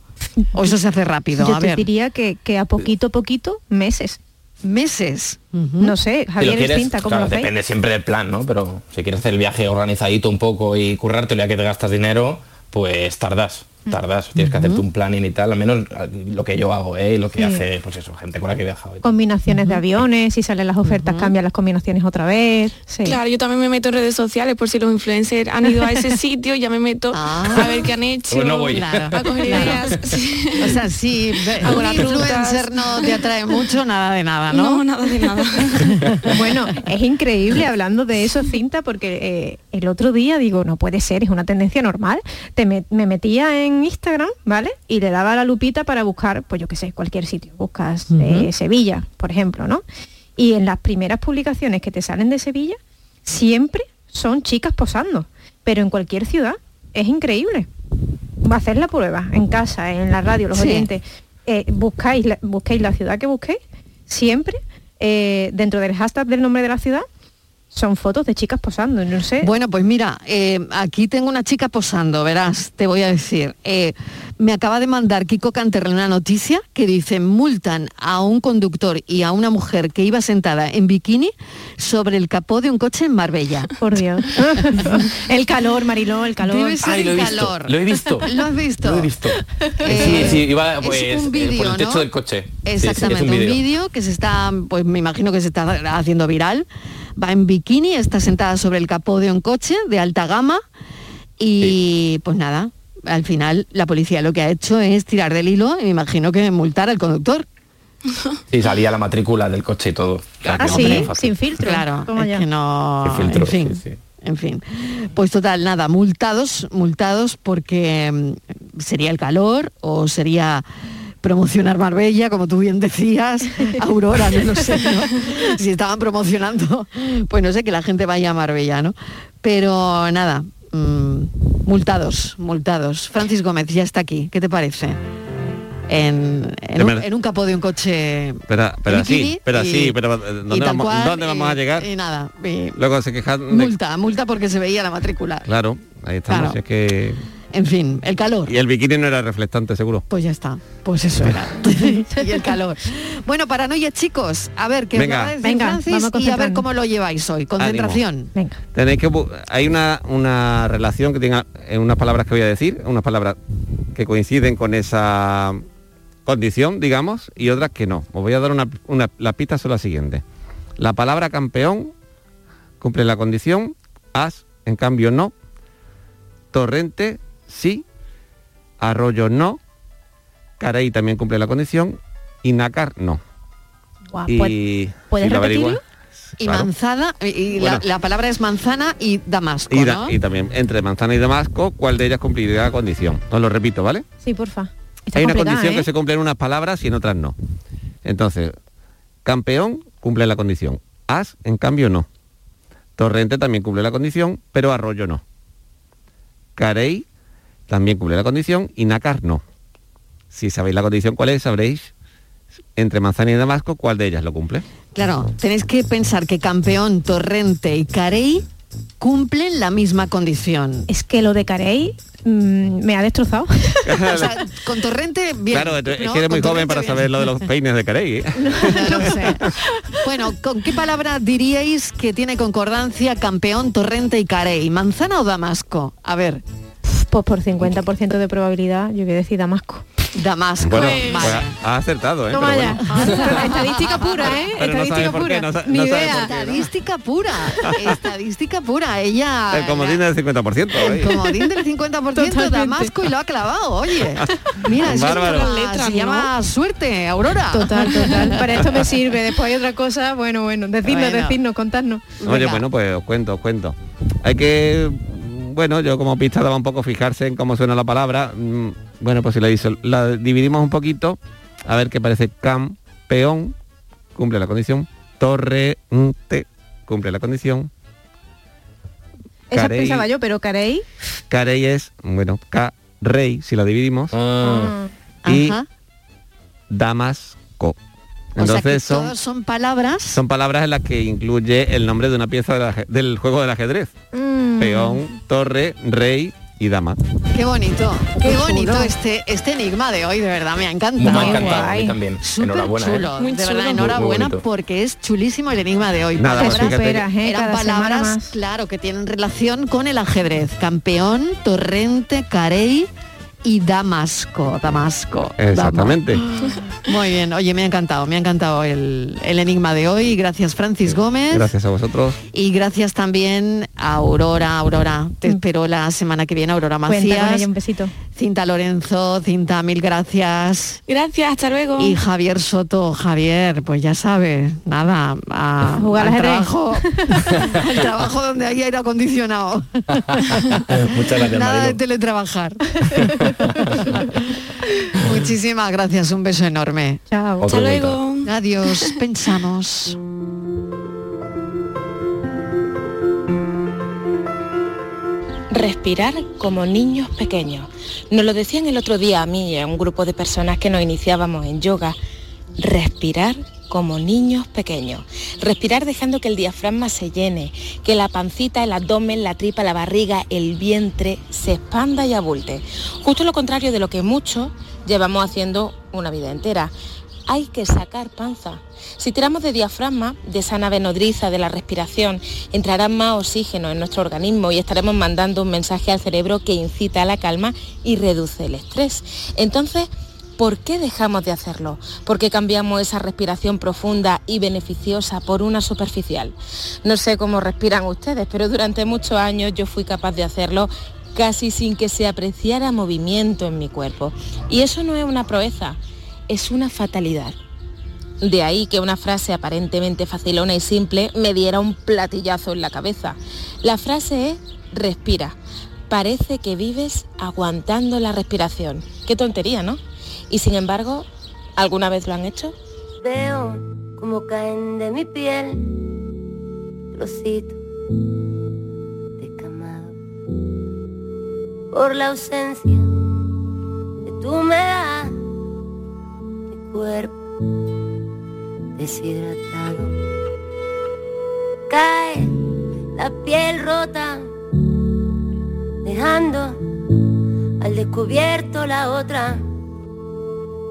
¿O eso se hace rápido? Yo a te ver. diría que, que a poquito a poquito, meses. Meses. No sé, Javier quieres, Cinta, ¿cómo claro, lo depende siempre del plan, ¿no? Pero si quieres hacer el viaje organizadito un poco y currártelo ya que te gastas dinero, pues tardas. Tardas. Tienes que hacerte un planning y tal, al menos lo que yo hago, ¿eh? Y lo que Sí. hace, pues eso, gente con la que he viajado. y. Combinaciones de aviones, si salen las ofertas, cambian las combinaciones otra vez. Sí. Claro, yo también me meto en redes sociales por si los influencers han ido a ese sitio, ya me meto a ver qué han hecho. Pues no voy. Claro, A coger claro. Sí. O sea, un las influencer no te atrae mucho, nada de nada, ¿no? No, nada de nada. Bueno, es increíble hablando de eso, cinta, porque eh, el otro día digo, no puede ser, es una tendencia normal. Te me, me metía en Instagram, ¿vale? Y le daba la lupita para buscar, pues yo qué sé, cualquier sitio. Buscas eh. Sevilla, por ejemplo, ¿no? Y en las primeras publicaciones que te salen de Sevilla, siempre son chicas posando, pero en cualquier ciudad es increíble. Va a hacer la prueba en casa, en la radio, los Sí. oyentes. eh, buscáis, la, busquéis la ciudad que busquéis, siempre eh, dentro del hashtag del nombre de la ciudad son fotos de chicas posando, no sé. Bueno, pues mira, eh, aquí tengo una chica posando, verás, te voy a decir. Eh, me acaba de mandar Kiko Canterre una noticia que dice, multan a un conductor y a una mujer que iba sentada en bikini sobre el capó de un coche en Marbella. Por Dios. el calor, Mariló, el calor. Debe ser Ay, lo he el visto, calor. lo he visto. ¿Lo has visto? Lo he visto. Eh, sí, sí, iba es pues, un eh, vídeo, por el techo ¿no? del coche. Sí, sí, es Exactamente, un vídeo que se está, pues me imagino que se está haciendo viral. Va en bikini, está sentada sobre el capó de un coche de alta gama y pues nada, al final la policía lo que ha hecho es tirar del hilo y me imagino que multar al conductor. Sí, salía la matrícula del coche y todo. O sea, que Ah, sí, sin filtro. Claro, es ya. que no, Sin filtro, en fin, sí, sí. en fin. Pues total, nada, multados, multados porque mm, sería el calor o sería promocionar Marbella, como tú bien decías, Aurora, no lo sé, ¿no? si estaban promocionando, pues no sé, que la gente vaya a Marbella, ¿no? Pero nada, mm, multados, multados. Francis Gómez ya está aquí, ¿qué te parece? En, en, un, en un capó de un coche Pero, pero sí, pero y- sí, pero eh, ¿dónde, vamos, cual, ¿dónde vamos a y- llegar? Y nada, y Luego se quejan de... multa, multa porque se veía la matrícula. Claro, ahí estamos. Claro. es que... En fin, el calor. Y el bikini no era reflectante, seguro. Pues ya está, pues eso era. y el calor. Bueno, paranoia chicos, a ver, ¿qué Venga. os va a decir Venga, Francis? vamos y a ver cómo lo lleváis hoy. Concentración. Venga. Tenéis que hay una, una relación que tenga en unas palabras que voy a decir, unas palabras que coinciden con esa condición, digamos, y otras que no. Os voy a dar una, una las pistas son las siguientes. La palabra campeón cumple la condición, as en cambio no, torrente sí, arroyo no, carey también cumple la condición y nácar no. Y ¿puedes- ¿puedes repetirlo? Y Claro. manzana, y, la, palabra es manzana y damasco, Y, da- ¿no? y también entre manzana y damasco, ¿cuál de ellas cumplirá la condición? Os lo repito, ¿vale? Sí, porfa. Está Hay una condición ¿eh? que se cumple en unas palabras y en otras no. Entonces, campeón cumple la condición. As, en cambio, no. Torrente también cumple la condición, pero arroyo no. Carey también cumple la condición y nácar no. Si sabéis la condición cuál es, sabréis entre manzana y damasco cuál de ellas lo cumple. Claro, tenéis que pensar que campeón, torrente y carey cumplen la misma condición. Es que lo de Carey mm, me ha destrozado. O sea, con torrente, bien. claro, es ¿no? que eres muy joven para bien. saber lo de los peines de Carey. ¿eh? No sé. Bueno, ¿con qué palabra diríais que tiene concordancia campeón, torrente y carey? ¿Manzana o damasco? A ver. Pues por 50% de probabilidad, yo voy a decir Damasco. Damasco. Bueno, pues ha acertado, ¿eh? Toma Pero ya. bueno. Estadística pura, ¿eh? Pero Estadística por qué, pura. no no sabe idea. por qué, ¿no? Estadística pura, estadística pura. Ella El comodín del 50%. el comodín del 50% Damasco y lo ha clavado, oye. Mira, eso Bárbaro. se llama- se llama suerte, Aurora. Total, total. Para esto me sirve. Después hay otra cosa, bueno, bueno, decidnos, Bueno. decidnos, contadnos. Oye, bueno, pues os cuento, os cuento. Hay que, bueno, yo como pista daba un poco fijarse en cómo suena la palabra. Mm, Bueno, pues si la, la dividimos un poquito, a ver qué parece campeón, cumple la condición, torrente, cumple la condición, Esa Carey. pensaba yo, pero Carey. carey es, bueno, ca-rey, si la dividimos, y Ajá. Damasco. O sea que Entonces son, todos son palabras. son palabras en las que incluye el nombre de una pieza del juego del ajedrez. Mm. Peón, torre, rey y dama. Qué bonito, qué Qué bonito chulo. este, este enigma de hoy, de verdad, me ha encantado. Me ha encantado, a mí también. Súper Enhorabuena, ¿eh? chulo, Muy de chulo. verdad, Muy- muy enhorabuena porque es chulísimo el enigma de hoy. Nada, pues Palabras- ¿eh? Eran palabras, claro, que tienen relación con el ajedrez. Campeón, torrente, carey y Damasco. Damasco. Exactamente. Muy bien, oye, me ha encantado, me ha encantado el, el enigma de hoy. Gracias, Francis Gómez. Gracias a vosotros. Y gracias también a Aurora, Aurora. Te espero la semana que viene, Aurora Mm. Cuenta con Macías. ella, un besito. Cinta Lorenzo, Cinta, mil gracias. Gracias, hasta luego. Y Javier Soto, Javier, pues ya sabes, nada, a, Jugar al trabajo, al trabajo donde hay aire acondicionado. Muchas gracias, Nada de teletrabajar. Muchísimas gracias, un beso enorme. Chao. Hasta luego. Adiós, pensamos. Respirar como niños pequeños. Nos lo decían el otro día a mí y a un grupo de personas que nos iniciábamos en yoga. Respirar como niños pequeños. Respirar dejando que el diafragma se llene, que la pancita, el abdomen, la tripa, la barriga, el vientre se expanda y abulte. Justo lo contrario de lo que muchos llevamos haciendo una vida entera. Hay que sacar panza. Si tiramos de diafragma, de esa nave nodriza de la respiración, entrará más oxígeno en nuestro organismo y estaremos mandando un mensaje al cerebro que incita a la calma y reduce el estrés. Entonces, ¿por qué dejamos de hacerlo? ¿Por qué cambiamos esa respiración profunda y beneficiosa por una superficial? No sé cómo respiran ustedes, pero durante muchos años yo fui capaz de hacerlo casi sin que se apreciara movimiento en mi cuerpo. Y eso no es una proeza, es una fatalidad. De ahí que una frase aparentemente facilona y simple me diera un platillazo en la cabeza. La frase es respira. Parece que vives aguantando la respiración. Qué tontería, ¿no? Y sin embargo, ¿alguna vez lo han hecho? Veo como caen de mi piel trocitos descamados por la ausencia de tu humedad, mi cuerpo deshidratado. Cae la piel rota, dejando al descubierto la otra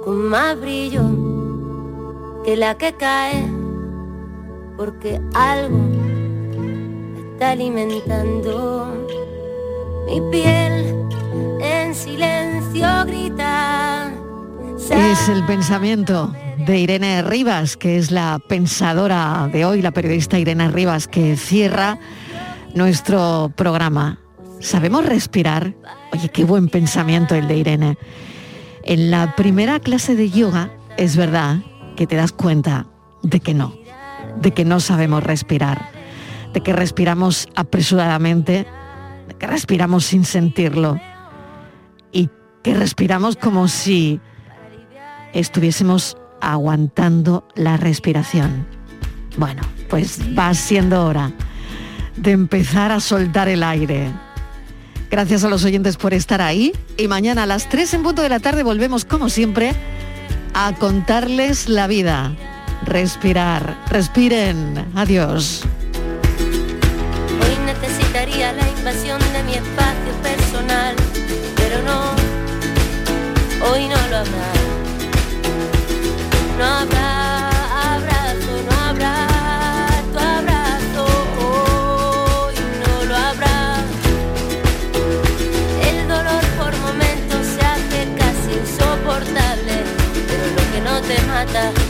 con más brillo que la que cae, porque algo está alimentando mi piel en silencio grita. Es el pensamiento de Irene Rivas, que es la pensadora de hoy, la periodista Irene Rivas, que cierra nuestro programa. ¿Sabemos respirar? Oye, qué buen pensamiento el de Irene. En la primera clase de yoga es verdad que te das cuenta de que no, de que no sabemos respirar, de que respiramos apresuradamente, de que respiramos sin sentirlo y que respiramos como si estuviésemos aguantando la respiración. Bueno, pues va siendo hora de empezar a soltar el aire. Gracias a los oyentes por estar ahí y mañana a las 3 en punto de la tarde volvemos como siempre a contarles la vida. Respirar, respiren. Adiós. Hoy necesitaría la invasión de mi espacio personal, pero no, hoy no lo habrá. No habrá. nada